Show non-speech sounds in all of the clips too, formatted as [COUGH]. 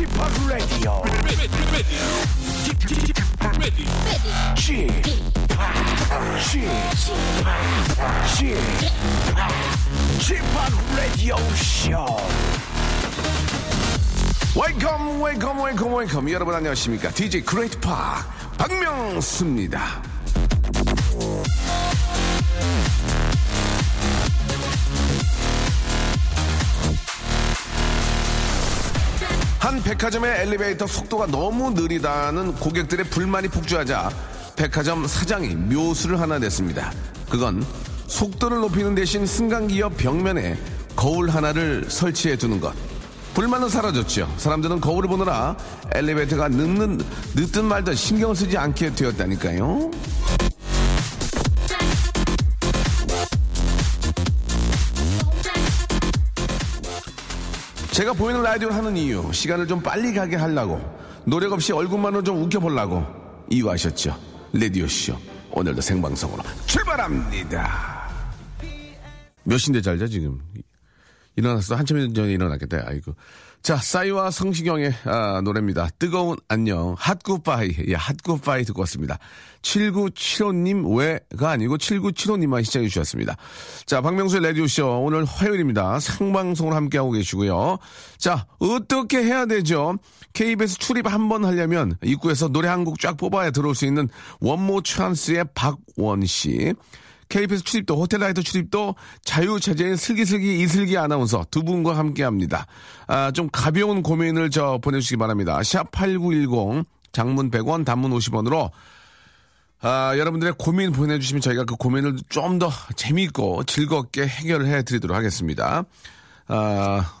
Chip, Chip, Chip, Radio Show. Welcome, welcome, welcome, welcome. 여러분 안녕하십니까? DJ Great Park 박명수입니다. 백화점의 엘리베이터 속도가 너무 느리다는 고객들의 불만이 폭주하자 백화점 사장이 묘수를 하나 냈습니다. 그건 속도를 높이는 대신 승강기역 벽면에 거울 하나를 설치해 두는 것. 불만은 사라졌죠. 사람들은 거울을 보느라 엘리베이터가 늦는, 늦든 말든 신경 쓰지 않게 되었다니까요. 제가 보이는 라디오를 하는 이유, 시간을 좀 빨리 가게 하려고, 노력 없이 얼굴만으로 좀 웃겨보려고, 이유하셨죠. 라디오쇼. 오늘도 생방송으로 출발합니다. 몇 시인데 잘 자, 지금? 일어났어. 한참 전에 일어났겠다. 아이고. 자, 싸이와 성시경의 아, 노래입니다. 뜨거운 안녕. 핫굿바이. 예, 핫굿바이 듣고 왔습니다. 7975님 왜가 아니고 7975님만 시청해 주셨습니다. 자, 박명수의 라디오쇼. 오늘 화요일입니다. 생방송으로 함께하고 계시고요. 자, 어떻게 해야 되죠? KBS 출입 한 번 하려면 입구에서 노래 한 곡 쫙 뽑아야 들어올 수 있는 원모 찬스의 박원 씨. KBS 출입도 호텔라이트 출입도 자유체제인 슬기슬기 이슬기 아나운서 두 분과 함께합니다. 아, 좀 가벼운 고민을 저 보내주시기 바랍니다. 샵 8910 장문 100원 단문 50원으로 아, 여러분들의 고민 보내주시면 저희가 그 고민을 좀 더 재미있고 즐겁게 해결을 해드리도록 하겠습니다. 아,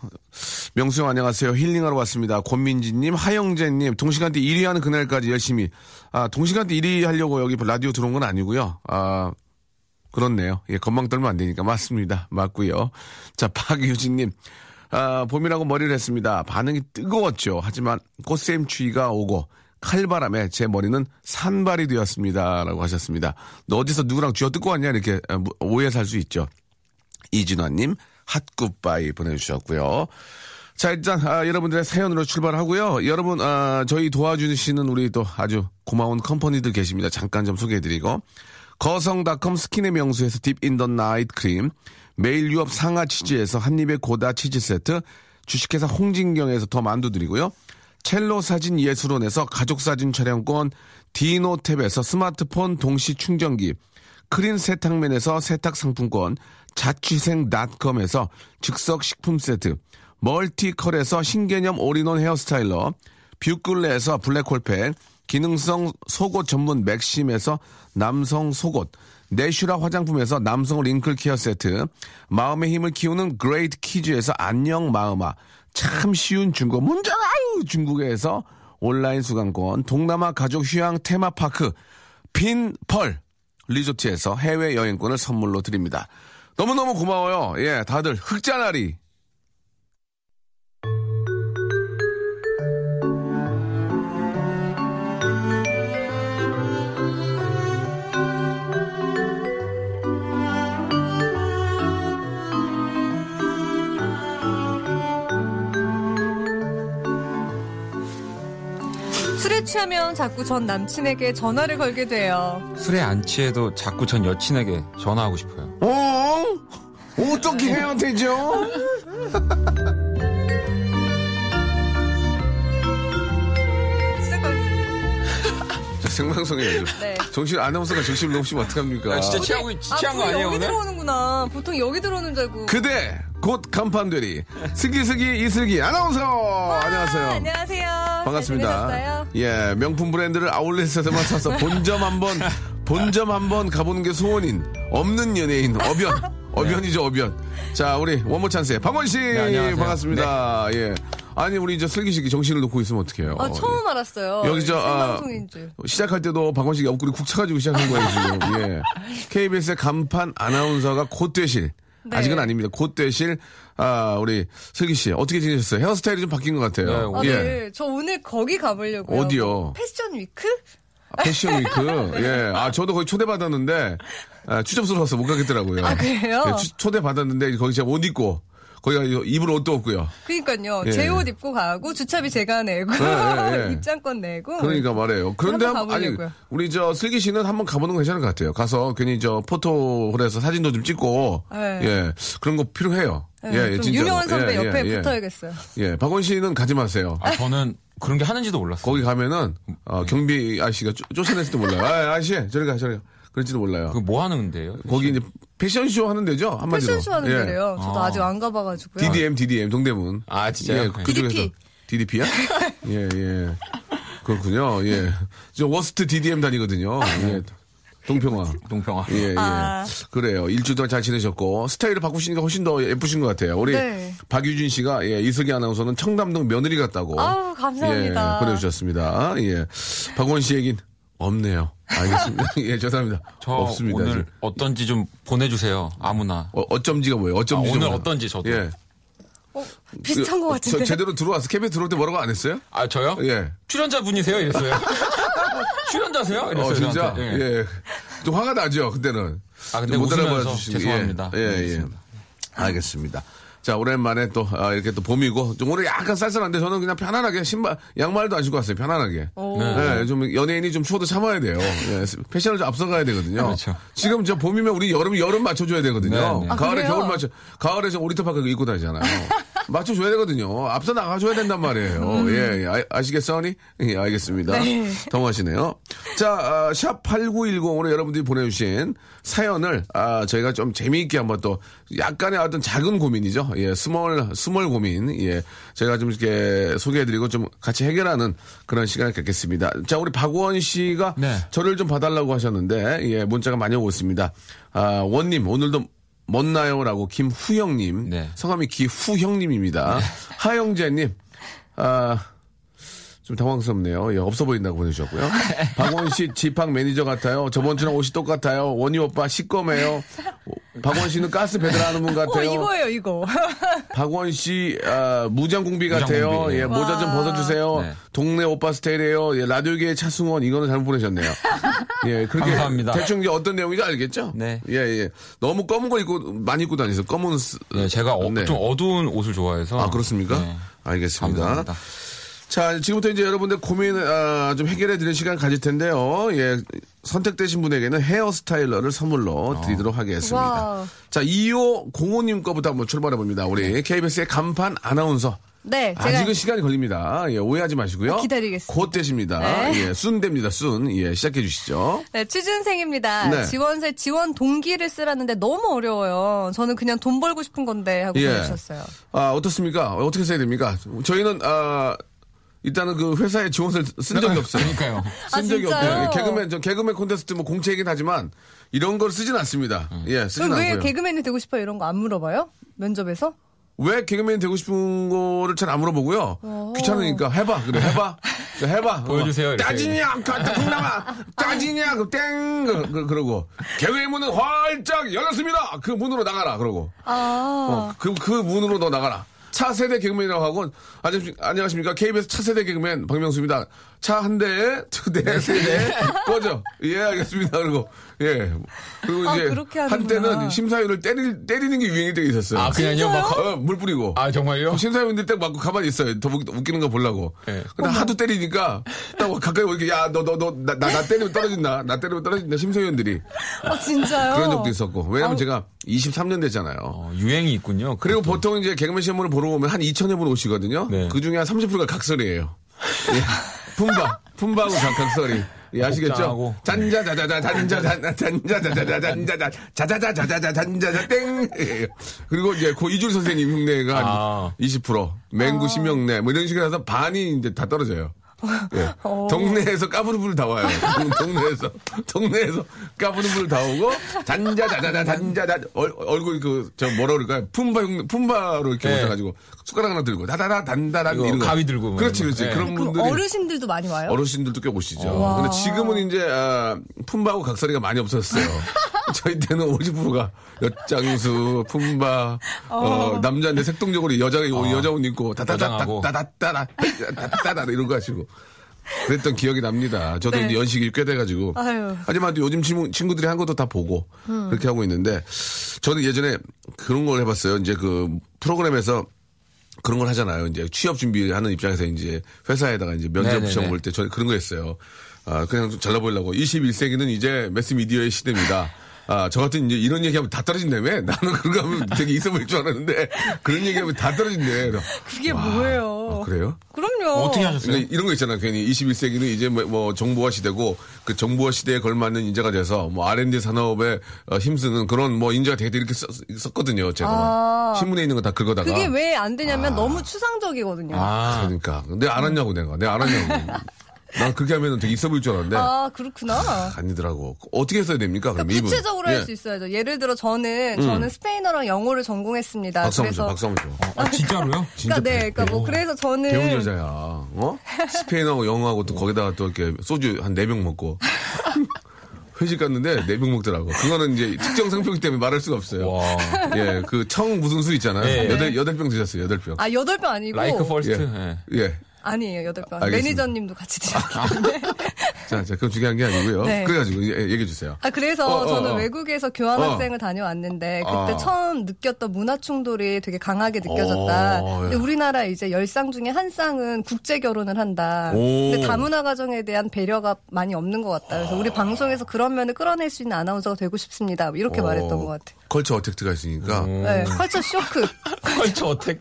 명수 형 안녕하세요. 힐링하러 왔습니다. 권민지님, 하영재님, 동시간대 1위 하는 그날까지 열심히. 아, 동시간대 1위 하려고 여기 라디오 들어온 건 아니고요. 아, 그렇네요. 예, 건망 떨면 안 되니까. 맞습니다. 맞고요 자, 박유진님. 아, 봄이라고 머리를 했습니다. 반응이 뜨거웠죠. 하지만 꽃샘 추위가 오고 칼바람에 제 머리는 산발이 되었습니다. 라고 하셨습니다. 너 어디서 누구랑 쥐어 뜯고 왔냐? 이렇게 아, 오해 살 수 있죠. 이진화님, 핫굿바이 보내주셨고요. 자, 일단, 아, 여러분들의 사연으로 출발하고요. 여러분, 아, 저희 도와주시는 우리 또 아주 고마운 company들 계십니다. 잠깐 좀 소개해드리고. 거성닷컴 스킨의 명수에서 딥인더 나이트 크림, 매일 유업 상하 치즈에서 한입의 고다 치즈 세트, 주식회사 홍진경에서 더 만두 드리고요. 첼로 사진 예술원에서 가족 사진 촬영권, 디노탭에서 스마트폰 동시 충전기, 크린 세탁면에서 세탁 상품권, 자취생닷컴에서 즉석 식품 세트, 멀티컬에서 신개념 all-in-one hair styler, 뷰클레에서 블랙홀팩, 기능성 속옷 전문 맥심에서 남성 속옷, 내슈라 화장품에서 남성 wrinkle care 세트, 마음의 힘을 키우는 그레이트 키즈에서 안녕 마음아, 참 쉬운 중국 문장 아유 중국에서 온라인 수강권, 동남아 가족 휴양 테마파크. 핀펄 리조트에서 해외 여행권을 선물로 드립니다. 너무너무 고마워요. 예, 다들 흑자나리 취하면 자꾸 전 남친에게 전화를 걸게 돼요. 술에 안 취해도 자꾸 전 여친에게 전화하고 싶어요. 어? 어떻게 해야 되죠? [LAUGHS] 생방송에 네. 정신 아나운서가 정신을 놓으시면 어떡합니까? 아, 진짜 취하고 취한 거 아, 아니에요 여기 오늘? 들어오는구나. 보통 여기 들어오는 줄 알고. 그대 곧 간판되리 슬기슬기 이슬기 아나운서 안녕하세요. 안녕하세요. 반갑습니다. 예, 명품 브랜드를 아울렛에서만 사서 본점 한번 본점 한번 가보는 게 소원인 없는 연예인 어변 [LAUGHS] 어변이죠 어변. 자 우리 원모 찬스의 박원 씨 네, 안녕하세요. 반갑습니다. 예. 아니 우리 이제 슬기 씨 정신을 놓고 있으면 어떡해요? 아, 처음 알았어요. 여기 저, 아. 시작할 때도 박원 씨가 옆구리 쿡 차가지고 시작한 거예요, 지금. 예. [LAUGHS] KBS의 간판 아나운서가 곧 되실. 네. 아직은 아닙니다. 곧 되실, 아, 우리 슬기 씨. 어떻게 지내셨어요? 헤어스타일이 좀 바뀐 것 같아요. 네, 아, 예. 네. 저 오늘 거기 가보려고요. 어디요? 패션 위크? 아, 패션 위크. [LAUGHS] 예. 아, 저도 거기 초대받았는데, 아, 추접스러워서 못 가겠더라고요. 아, 그래요? 예, 추- 초대받았는데, 거기 제가 옷 입고, 거기가 입을 옷도 없고요. 그니까요. 예. 제옷 입고 가고 주차비 제가 내고 예, 예. [LAUGHS] 입장권 내고. 그러니까 말해요. 그런데 한번 한- 아니 가보려고요. 우리 저 슬기 씨는 한번 가보는 거 괜찮을 것 같아요. 가서 괜히 저 포토홀에서 사진도 좀 찍고 네. 예 그런 거 필요해요. 네, 예, 예, 좀 진짜로. 유명한 선배 예, 옆에 예, 예. 붙어야겠어요. 예, 박원 씨는 가지 마세요. 아, 저는 그런 게 하는지도 몰랐어요. 거기 가면은 어, 경비 아저씨가 쫓- 쫓아냈을지도 몰라요. 아, 아저씨 저리 가 저리 가. 그럴지도 몰라요. 그 뭐 하는 데요? 거기 이제 패션쇼 하는 데죠 한마디로. 패션쇼 하는 예. 데래요. 저도 아. 아직 안 가봐가지고요. DDM, DDM 동대문. 아, 진짜요? 예, 네. 그쪽에서 DDP. DDP야? [LAUGHS] 예, 예. 그렇군요. 예. 저 워스트 DDM 다니거든요. 예. 동평화. 동평화. 예, 예. 아. 그래요. 일주일 동안 잘 지내셨고, 스타일을 바꾸시니까 훨씬 더 예쁘신 것 같아요. 우리 네. 박유진 씨가, 예, 이슬기 아나운서는 청담동 며느리 같다고. 아우, 감사합니다. 예, 보내주셨습니다. 예. 박원 씨 얘긴 없네요. 알겠습니다. [LAUGHS] 예, 죄송합니다. 저 없습니다. 오늘 지금. 어떤지 좀 보내주세요. 아무나. 어, 어점지가 뭐예요? 어점지 아, 좀 오늘. 어떤지 저도. 예. 어, 비슷한 것 어, 같은데. 저 제대로 들어와서 KBS 들어올 때 뭐라고 안 했어요? 아 저요? 예. 출연자 분이세요? 이랬어요. [LAUGHS] 출연자세요? 이랬어요. 어, 진짜? 예. 예. 좀 화가 나죠, 그때는. 아, 근데 좀못 알아봐 주시고, 죄송합니다. 예, 예, 예. 알겠습니다. 자, 오랜만에 또, 아, 이렇게 또 봄이고, 좀 오늘 약간 쌀쌀한데 저는 그냥 편안하게 신발, 양말도 안 신고 왔어요, 편안하게. 오. 예, 좀 연예인이 좀 추워도 참아야 돼요. 예, 패션을 좀 앞서가야 되거든요. 그렇죠. 지금 저 봄이면 우리 여름, 여름 맞춰줘야 되거든요. 네, 네. 아, 가을에 그래요? 겨울 맞춰, 가을에 저 오리터파크 입고 다니잖아요. [LAUGHS] 맞춰줘야 되거든요. 앞서 나가줘야 된단 말이에요. 예, 예. 아, 시겠어니 예, 알겠습니다. 네. 당황하시네요. 자, 아, 샵8910으로 여러분들이 보내주신 사연을, 아, 저희가 좀 재미있게 한번 또, 약간의 어떤 작은 고민이죠. 예, small, small 고민. 예, 제가 좀 이렇게 소개해드리고 좀 같이 해결하는 그런 시간을 갖겠습니다. 자, 우리 박원 씨가 네. 저를 좀 봐달라고 하셨는데, 예, 문자가 많이 오고 있습니다. 아, 원님, 오늘도 멋나요 라고 김후영님, 네. 성함이 기후형님입니다. 하영재님, 아, 좀 당황스럽네요. 예, 없어 보인다고 보내주셨고요. [LAUGHS] 박원 씨 집합 매니저 같아요. 저번 주랑 옷이 똑같아요. 원희 오빠 시꺼매요. 박원 씨는 가스 배달하는 분 어, 같아요. 이거예요, 이거. [LAUGHS] 박원 씨 아, 무장공비 같아요. 무장공비. 예, 모자 좀 와. 벗어주세요. 네. 동네 오빠 스타일이에요. 예, 라디오계의 차승원 이거는 잘못 보내셨네요. [LAUGHS] 예, 그렇게 감사합니다. 대충 이제 어떤 내용인지 알겠죠? 네. 예, 예. 너무 검은 거 입고 많이 입고 다니세요. 검은 스- 네, 제가 어, 네. 좀 어두운 옷을 좋아해서. 아 그렇습니까? 네. 알겠습니다. 감사합니다. 자, 지금부터 이제 여러분들 고민, 아, 좀 해결해 드릴 시간 가질 텐데요. 예. 선택되신 분에게는 hair styler를 선물로 드리도록 하겠습니다. wow. 자, 2505님 거부터 한번 출발해 봅니다. 우리 KBS의 간판 아나운서. 네, 제가 아직은 시간이 걸립니다. 예, 오해하지 마시고요. 기다리겠습니다. 곧 되십니다. 네. 예, soon 됩니다, soon. 예, 시작해 주시죠. 네, 취준생입니다. 네. 지원세 지원 동기를 쓰라는데 너무 어려워요. 저는 그냥 돈 벌고 싶은 건데 하고 예. 보내주셨어요. 아, 어떻습니까? 어떻게 써야 됩니까? 저희는, 아, 일단은 그 회사에 지원서를 쓴 적이 [LAUGHS] 없어요. 그러니까요. 아, 쓴 적이 진짜요? 없고요. 예, 개그맨, 저 개그맨 콘테스트 뭐 공채이긴 하지만 이런 걸 쓰진 않습니다. 예, 쓰진 그럼 왜 않고요. 개그맨이 되고 싶어요? 이런 거 안 물어봐요? 면접에서? 왜 개그맨이 되고 싶은 거를 잘 안 물어보고요. 귀찮으니까 해봐. 그래, 해봐. 그래, 해봐. [LAUGHS] 보여주세요, 어, 이렇게. 따지냐? 갖다 콩나마. 따지냐? 그 땡. 그, 그, 그러고. 개그맨 문은 활짝 열렸습니다. 그 문으로 나가라. 그러고. 아, 어, 그, 그 문으로 너 나가라. 차세대 개그맨이라고 하고, 안녕- 안녕하십니까. KBS 차세대 개그맨 박명수입니다. 차 한 대에, 두 대, 세 대, 꺼져. 예, 알겠습니다. 그리고, 예. 그리고 아, 이제. 한때는 심사위원을 때리, 때리는 게 유행이 되게 있었어요. 아, 그냥요? 막, 어, 물 뿌리고. 아, 정말요? 심사위원들 딱 맞고 가만히 있어요. 더 웃- 웃기는 거 보려고. 네. 근데 하도 때리니까, 딱 가까이 오니까, 야, 너, 너, 너, 나, 나, 나 때리면 떨어진다. 나 때리면 떨어진다. 심사위원들이. 어, 진짜요? 그런 적도 있었고. 왜냐면 아우. 제가 23년 됐잖아요. 어, 유행이 있군요. 그리고 보통 이제 개그맨 시험을 보러 오면 한 2천여 분 오시거든요. 네. 그 중에 한 30%가 각설이에요. 예. [LAUGHS] 품바, 품바하고 각- 각설이. 예, 아시겠죠? 잔자자자자 잔자자 잔자자자자 잔자자 자자자자자자 잔자자 땡. 예. 그리고 이제 고 이줄 선생님 흉내가 한 아. 20%, 맹구 심형래 뭐 이런 식으로 해서 반이 이제 다 떨어져요. 예. [LAUGHS] 동네에서 까부는 불다 와요. [LAUGHS] 동네에서 동네에서 까부는 불다 오고 잔자자자자 잔자자 얼, 얼굴 그 저 뭐라 그럴까요? 품바 품바로 이렇게 네. 오셔가지고 숟가락 하나 들고 다다다 이거 이런 거. 가위 들고 뭐 그렇지. 그렇지 네. 그런 분들이 어르신들도 많이 와요? 어르신들도 꽤 오시죠. 근데 지금은 이제 아, 품바하고 각설이가 많이 없었어요. [LAUGHS] 저희 때는 50%가 엿장수, 품바, 어, 남자인데 색동적으로 여자 여자 옷 입고 다다다다 여장하고. 다다다다 다 다다다 이런 거 하시고. 그랬던 기억이 납니다. 저도 네. 이제 연식이 꽤 돼가지고. 아유. 하지만 또 요즘 친구, 친구들이 한 것도 다 보고 그렇게 하고 있는데 저는 예전에 그런 걸 해봤어요. 이제 그 프로그램에서 그런 걸 하잖아요. 이제 취업 준비하는 입장에서 이제 회사에다가 이제 면접. 시험 볼 때 저는 그런 거 했어요. 아, 그냥 좀 잘나 보이려고 21세기는 이제 매스미디어의 시대입니다. 아, 저 같은 이제 이런 얘기하면 다 떨어진다며? 나는 그런 거 하면 되게 있어 보일 줄 알았는데 그런 얘기하면 다 떨어진대. 그게 뭐예요? 아, 그래요? 그럼요. 어떻게 하셨어요? 이런 거 있잖아. 괜히 21세기는 이제 뭐, 뭐 정보화 시대고 그 정보화 시대에 걸맞는 인재가 돼서 뭐 R&D 산업에 어, 힘쓰는 그런 뭐 인재가 되게 이렇게 썼, 거든요 제가 아. 신문에 있는 거 다 긁어다가. 그게 왜 안 되냐면 너무 추상적이거든요. 아, 아, 그러니까. 내가 알았냐고 내가. 내가 알았냐고. [LAUGHS] 난 그렇게 하면 되게 있어 보일 줄 알았는데 그렇구나. 아니더라고. 어떻게 했어야 됩니까? 그럼 이분. 구체적으로 예. 할수 있어야죠. 예를 들어 저는 저는 스페인어랑 영어를 전공했습니다. 박수 한번 줘. 박수 한번 줘. 아, 진짜로요? 진짜 그러니까 네, 배- 그러니까 뭐 그래서 저는 배운 여자야. 어? 스페인하고 영어하고 또 거기다가 또 이렇게 소주 한 네 병 먹고. [LAUGHS] 회식 갔는데 네 병 먹더라고. 그거는 이제 특정 상표기 때문에 말할 수가 없어요. 와. 예, 그 청 무슨 수 있잖아요. 예. 여덟 여덟 병 드셨어요. 여덟 병. 아 여덟 병 아니고 라이크 first. 예. 예. 예. 아니에요 여덟 병. 알겠습니다. 매니저님도 같이 드셨는데. 자, 자, 그건 중요한 게 아니고요. 네. 그래가지고 예, 얘기해 주세요. 아 그래서 어, 어, 저는 어. 외국에서 교환학생을 다녀왔는데 그때 아. 처음 느꼈던 문화 충돌이 되게 강하게 느껴졌다. 어, 근데 예. 우리나라 이제 열 쌍 중에 한 쌍은 국제 결혼을 한다. 오. 근데 다문화 가정에 대한 배려가 많이 없는 것 같다. 그래서 우리 방송에서 그런 면을 끌어낼 수 있는 아나운서가 되고 싶습니다. 이렇게 어, 말했던 것 같아요. culture attacked가 있으니까. 네, 컬처 쇼크. [LAUGHS] 컬처 어택.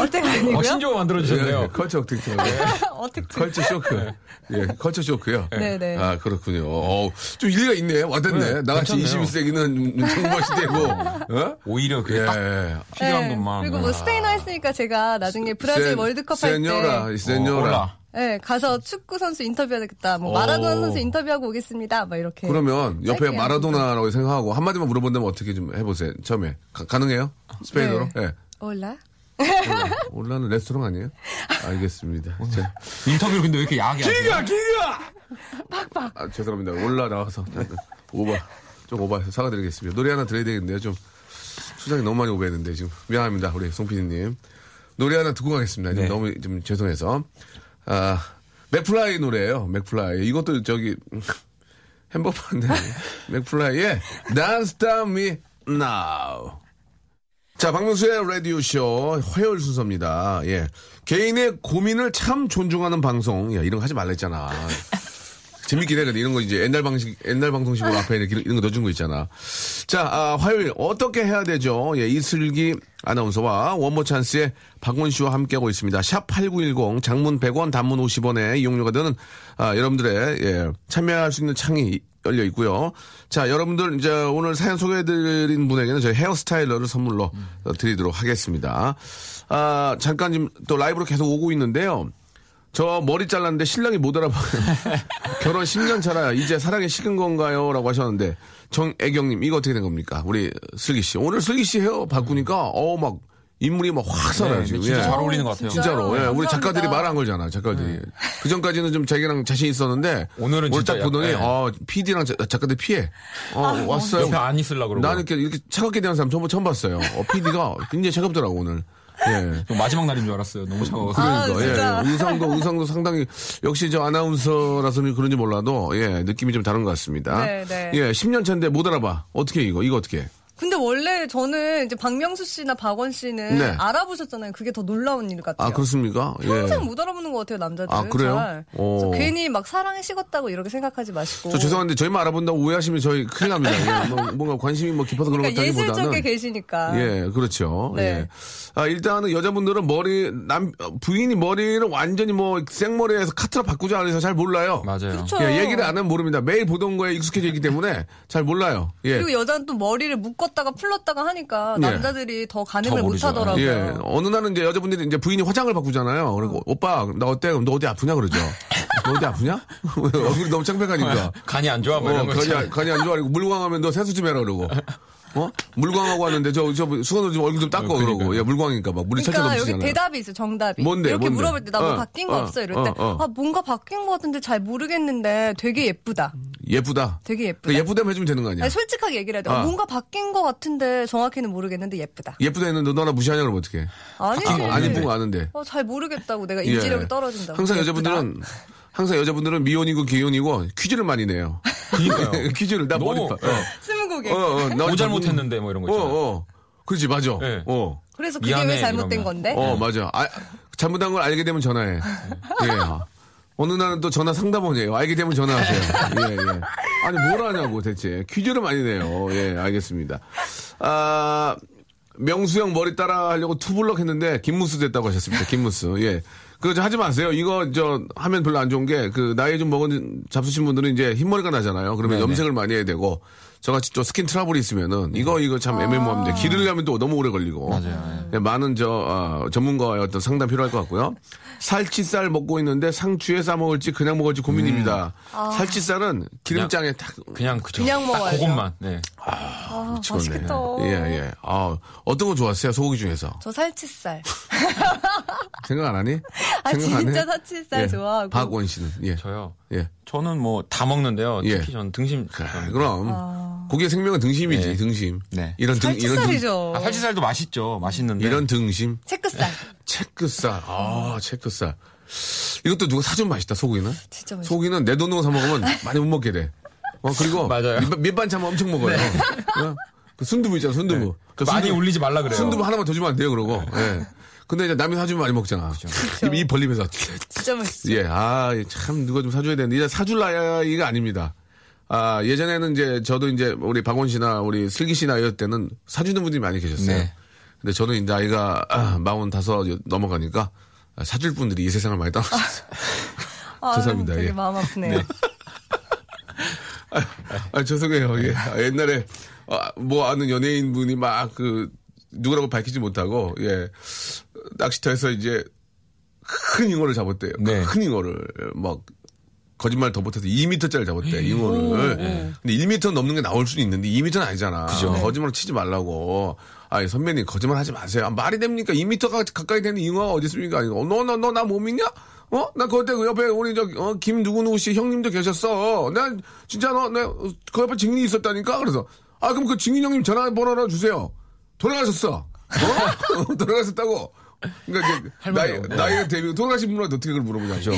어택 아니고요? 어, 신조어 만들어주셨네요. 예, culture attacked. [LAUGHS] attack. culture shock. 예, 컬처 쇼크요. 네네. 아, 그렇군요. 어, 좀 일리가 있네. 와닿네. 네, 나같이 괜찮네요. 21세기는 정보 시대고, 어? 오히려 그게 예. 딱 필요한 네, 것만. 그리고 뭐 스페인어 했으니까 제가 나중에 브라질 센- 월드컵 할 때. 세뇨라, 세뇨라. 네, 가서 축구 선수 인터뷰하겠다. 뭐 오. 마라도나 선수 인터뷰하고 오겠습니다. 막 이렇게. 그러면 옆에 마라도나라고 생각하고 한마디만 물어본다면 어떻게 좀 해보세요. 처음에. 가, 능해요 스페인어로? 네. 예. 올라? Hola는 레스토랑 아니에요? 알겠습니다. 자. 인터뷰를 근데 왜 이렇게 야하게? 기가! 기가! 빡빡! 아, 죄송합니다. Hola 나와서. 오바. 좀 오바해서 사과드리겠습니다. 노래 하나 들어야 되겠는데요. 좀 수장이 너무 많이 오버했는데 지금. 미안합니다. 우리 송피디님. 노래 하나 듣고 가겠습니다. 네. 너무 좀 죄송해서. 아, 맥플라이 노래예요 맥플라이. 이것도 저기 [LAUGHS] 햄버거인데. [LAUGHS] 맥플라이의 Don't Stop Me Now. 자, 박명수의 라디오쇼 화요일 순서입니다. 예. 개인의 고민을 참 존중하는 방송. 야, 이런 거 하지 말랬잖아. 재밌긴 해. 근데 이런 거 이제 옛날 방식, 옛날 방송식으로 앞에 이렇게 이런 거 넣어준 거 있잖아. 자, 아, 화요일 어떻게 해야 되죠? 예, 이슬기 아나운서와 원모 찬스의 박원 씨와 함께하고 있습니다. 샵8910 장문 100원 단문 50원에 이용료가 드는 아, 여러분들의 예, 참여할 수 있는 창이 열려 있고요. 자, 여러분들 이제 오늘 사연 소개해드린 분에게는 저희 헤어스타일러를 선물로 어, 드리도록 하겠습니다. 아, 잠깐 지금 또 라이브로 계속 오고 있는데요. 저 머리 잘랐는데 신랑이 못 알아봐요. [LAUGHS] 결혼 10년 차라 이제 사랑에 식은 건가요? 라고 하셨는데 정애경님 이거 어떻게 된 겁니까? 우리 슬기 씨 오늘 슬기 씨 헤어 바꾸니까 어 막 인물이 막 확 살아요 네, 지금. 진짜 예. 잘 어울리는 것 같아요. 진짜로. 예, 우리 감사합니다. 작가들이 말안 걸잖아, 작가들이. 그 전까지는 좀 자기랑 자신 있었는데. 오늘은 오늘 진짜 딱 보더니, 예. 어, PD랑 작가들 피해. 어, 왔어요. 옆에 안 있으려고 그러고. 나는 이렇게, 이렇게 차갑게 대한 사람 처음, 처음 봤어요. 어, PD가 굉장히 차갑더라고, 오늘. 예. 좀 마지막 날인 줄 알았어요. 너무 차가워서. 아, 그러니까, 진짜. 예. 의상도, 의상도 상당히, 역시 저 아나운서라서 그런지 몰라도, 예, 느낌이 좀 다른 것 같습니다. 네, 네. 예, 10년 차인데 못 알아봐. 어떻게 이거, 이거 어떻게. 근데 원래 저는 이제 박명수 씨나 박원 씨는 네. 알아보셨잖아요. 그게 더 놀라운 일 같아요. 아, 그렇습니까? 예. 평생 못 알아보는 것 같아요, 남자들은. 아, 그래요? 그래서 괜히 막 사랑에 식었다고 이렇게 생각하지 마시고. 저 죄송한데 저희만 알아본다고 오해하시면 저희 큰일 납니다. 예, 뭐, 뭔가 관심이 뭐 깊어서 그런 그러니까 것다기보다는 예술 쪽에 계시니까. 예, 그렇죠. 네. 예. 아, 일단은 여자분들은 머리, 남, 어, 부인이 머리를 완전히 뭐 생머리에서 카트라 바꾸지 않아서 잘 몰라요. 맞아요. 그렇죠. 예, 얘기를 안 하면 모릅니다. 매일 보던 거에 익숙해져 있기 때문에 잘 몰라요. 예. 그리고 여자는 또 머리를 묶었 다가 풀렀다가 하니까 예. 남자들이 더 가늠을 더 못. 하더라고요. 예. 어느 날은 이제 여자분들이 이제 부인이 화장을 바꾸잖아요. 그리고 오빠, 나 어때? 그럼 너 어디 아프냐? 그러죠. 너 어디 아프냐? [LAUGHS] 얼굴이 너무 창백하니까. 간이 안 좋아, 뭐 어. 간이. 안- 간이 안 좋아. 그리고 물광하면 너 세수 좀 해라 그러고. 어? 물광하고 왔는데 저, 저 수건으로 좀 얼굴 좀 닦고 어, 그러고. 예, 물광이니까 막 물이 그러니까 여기. 대답이 있어 정답이 뭔데, 이렇게 뭔데? 물어볼 때 나뭐 어, 바뀐 거 어, 없어 이럴 때 어, 어. 아 뭔가 바뀐 거 같은데 잘 모르겠는데 되게 예쁘다 예쁘다. 되게 예쁘다 그 예쁘다면 해주면 되는 거 아니야? 아니, 솔직하게 얘기를 해야 돼 아. 어, 뭔가 바뀐 거 같은데 정확히는 모르겠는데 예쁘다 예쁘다 했는데 너나 무시하냐 그러면 어떡해. 아니 안 예쁜 거 아는데. 어, 잘 모르겠다고 내가 예. 인지력이 떨어진다고 항상 예쁘다. 여자분들은 항상 여자분들은 미혼이고 기혼이고 퀴즈를 많이 내요. 그니까요. [LAUGHS] 퀴즈를 나 머리 파. 어. 스무고개. 어, 어, 나뭐 잘못했는데 뭐 이런 거 어, 있잖아요. 어. 그렇지, 맞아. 네. 어. 그래서 그게 미안해, 왜 잘못된 이러면. 건데? 어, 맞아. 아, 잘못한 걸 알게 되면 전화해. 예. 어느 날은 또 전화 상담원이에요. 알게 되면 전화하세요. 예, 예. 아니, 뭘 하냐고, 대체. 퀴즈를 많이 내요. 예, 알겠습니다. 아, 명수형 머리 따라 하려고 two-block 했는데, 김무스 됐다고 하셨습니다. 김무스. 예. 그거 좀 하지 마세요. 이거, 저, 하면 별로 안 좋은 게, 그, 나이 좀 먹은 잡수신 분들은 이제 흰머리가 나잖아요. 그러면 네네. 염색을 많이 해야 되고, 저같이 또 skin trouble이 있으면은, 이거, 이거 참 애매모호합니다. 기르려면 또 너무 오래 걸리고. 맞아요. 네, 많은 저 어, 전문가의 어떤 상담 필요할 것 같고요. 살치살 먹고 있는데 상추에 싸 먹을지 그냥 먹을지 고민입니다. 살치살은 기름장에 탁 그냥 그죠. 그냥 딱 먹어야죠. 그것만. 네. 아, 찍었네. 맛있겠다. 예, 예. 아, 어떤 거 좋았어요? 소고기 중에서. 저 살치살. [LAUGHS] 생각 안 하니? 아, 생각 안 해? 진짜 살치살 예. 좋아하고. 박원 씨는. 예. 저요. 예. 저는 뭐 다 먹는데요. 예. 특히 저는 등심. 그래. 그럼 고기의 생명은 등심이지, 네. 등심. 네. 이런 등 이런 등, 살치살이죠. 아, 살치살도 맛있죠. 맛있는데. 이런 등심. 체크살. [LAUGHS] 체크살. 아, 체크살. 이것도 누가 사주면 맛있다, 소고기는. 진짜 맛있어. 소고기는 내 돈으로 사 먹으면 [LAUGHS] 많이 못 먹게 돼. 어, 그리고 [LAUGHS] 맞아요. 밑, 밑반 찬 엄청 먹어요. 어? 그 순두부 있잖아, 순두부. 그 많이 순두부- 올리지 말라 그래요. 순두부 하나만 더 주면 안 돼요, 그러고. 예. 근데 이제 남이 사주면 많이 먹잖아. 입, 입 벌리면서. 진짜 맛있어. 예, 아, 참, 누가 좀 사줘야 되는데, 이제 사줄 나이가 아닙니다. 아, 예전에는 이제, 저도 이제, 우리 박원 씨나, 우리 슬기 씨 나이 때는 사주는 분들이 많이 계셨어요. 네. 근데 저는 이제 나이가, 아, 45 넘어가니까, 아, 사줄 분들이 이 세상을 많이 떠났어요. 아유, [LAUGHS] 죄송합니다. 되게 예. 마음 아프네요. 아, 죄송해요. 예. 아, 옛날에, 아, 뭐 아는 연예인 분이 막 그, 누구라고 밝히지 못하고, 예. 낚시터에서 이제 큰 잉어를 잡았대요. 네. 큰 잉어를. 막, 거짓말 더 못해서 2m짜리 잡았대, 잉어를. 근데 1m 넘는 게 나올 수는 있는데 2m는 아니잖아. 거짓말 치지 말라고. 아니, 선배님, 거짓말 하지 마세요. 아, 말이 됩니까? 2m가 가까이 되는 잉어가 어디 있습니까? 아니고, 너, 너, 너, 나 못 믿냐? 어? 나 그때 그 옆에 우리 저, 어, 김 누구누구 씨 형님도 계셨어. 나 진짜 너, 내그 옆에 증인이 있었다니까? 그래서, 아, 그럼 그 증인 형님 전화번호나 주세요. 돌아가셨어. 어? [LAUGHS] 돌아가셨다고. 그러니까 이제 [LAUGHS] 나이. 나이가 되면 돌아가신 분한테 어떻게 그걸 물어보냐죠.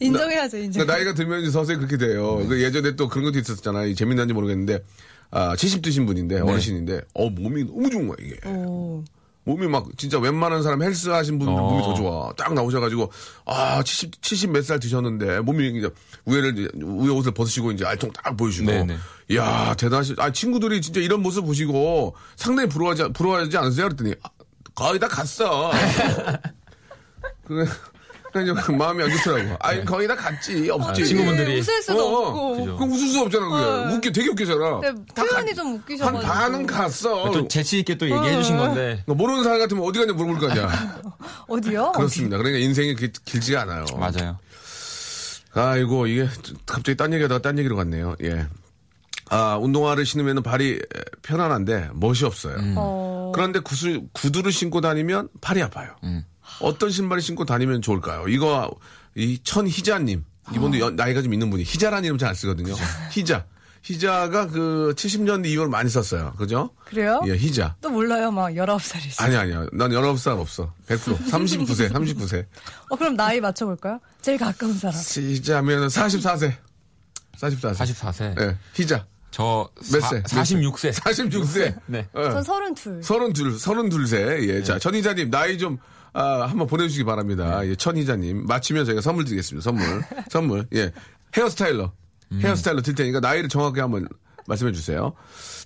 인정해야죠, 인정. 그러니까 나이가 들면 이제 서서히 그렇게 돼요. 그 예전에 또 그런 것도 있었잖아요. 이 재밌는지 모르겠는데, 아, 70 드신 분인데, 어르신인데, 어, 몸이 너무 좋은 거야, 이게. 오. 몸이 막, 진짜 웬만한 사람 헬스 하신 분들 어. 몸이 더 좋아. 딱 나오셔가지고, 아, 70, 70 몇 살 드셨는데, 몸이 이제, 이제 위에 옷을 벗으시고, 이제 알통 딱 보여주고. 네네. 이야, 대단하시, 아, 친구들이 진짜 이런 모습 보시고, 상당히 부러워하지, 부러워하지 않으세요? 그랬더니, 아, 거의 다 갔어. [LAUGHS] 그래, 그냥 이제 마음이 안 좋더라고. 아니, 거의 다 갔지. 없지. 아, 친구분들이. 네, 웃을 수도 어, 어. 없고. 그죠. 그럼 웃을 수 없잖아, 그게. 네. 웃겨, 되게 웃기잖아. 네, 다 표현이 가- 좀한 웃기셔가지고. 반은 갔어. 또 재치 있게 또 얘기해 주신 건데. 너 모르는 사람 같으면 어디 갔냐 물어볼 거 아니야. [LAUGHS] 어디요? 그렇습니다. 그러니까 인생이 그렇게 길지가 않아요. 맞아요. 아이고, 이게 갑자기 딴 얘기하다가 딴 얘기로 갔네요. 예. 아, 운동화를 신으면 발이 편안한데 멋이 없어요. 어. 그런데 구수, 구두를 신고 다니면 팔이 아파요. 어떤 신발을 신고 다니면 좋을까요? 이거, 이 천희자님. 이분도 연- 나이가 좀 있는 분이. 희자라는 이름 잘 안 쓰거든요. 희자. 희자가 그 70년대 이후로 많이 썼어요. 그죠? 그래요? 예, 희자. 또 몰라요, 막 19살이시. 아니, 아니야. 난 19살 없어. 100%. 39세, 39세. 어, 그럼 나이 맞춰볼까요? 제일 가까운 사람. 희자면 44세. 44세. 44세. 예, 희자. 저 몇 사- 세? 46세. 46세. [LAUGHS] 네. 전 32. 서른둘, 서른둘세. 예. 자, 천희자님, 나이 좀, 아, 한번 보내주시기 바랍니다. 예, 천희자님. 마치면 저희가 선물 드리겠습니다. 선물. [LAUGHS] 선물. 예. 헤어스타일러. 헤어스타일러 들 테니까 나이를 정확하게 한번 말씀해 주세요.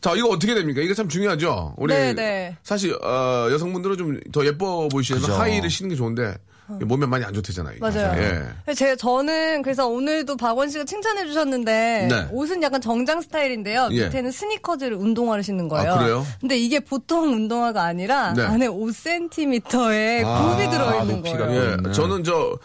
자, 이거 어떻게 됩니까? 이게 참 중요하죠? 우리. 네, 네. 사실, 어, 여성분들은 좀 더 예뻐 보이시면 그죠. 하이를 신는 게 좋은데, 몸에 많이 안 좋대잖아요. 이게. 맞아요. 예. 제 저는 그래서 오늘도 박원 씨가 칭찬해 주셨는데 네. 옷은 약간 정장 스타일인데요. 예. 밑에는 스니커즈를 운동화를 신는 거예요. 아, 그래요? 근데 이게 보통 운동화가 아니라 네. 안에 5cm의 아, 굽이 들어 있는 높이가 거예요. 예. 네. 저는 저,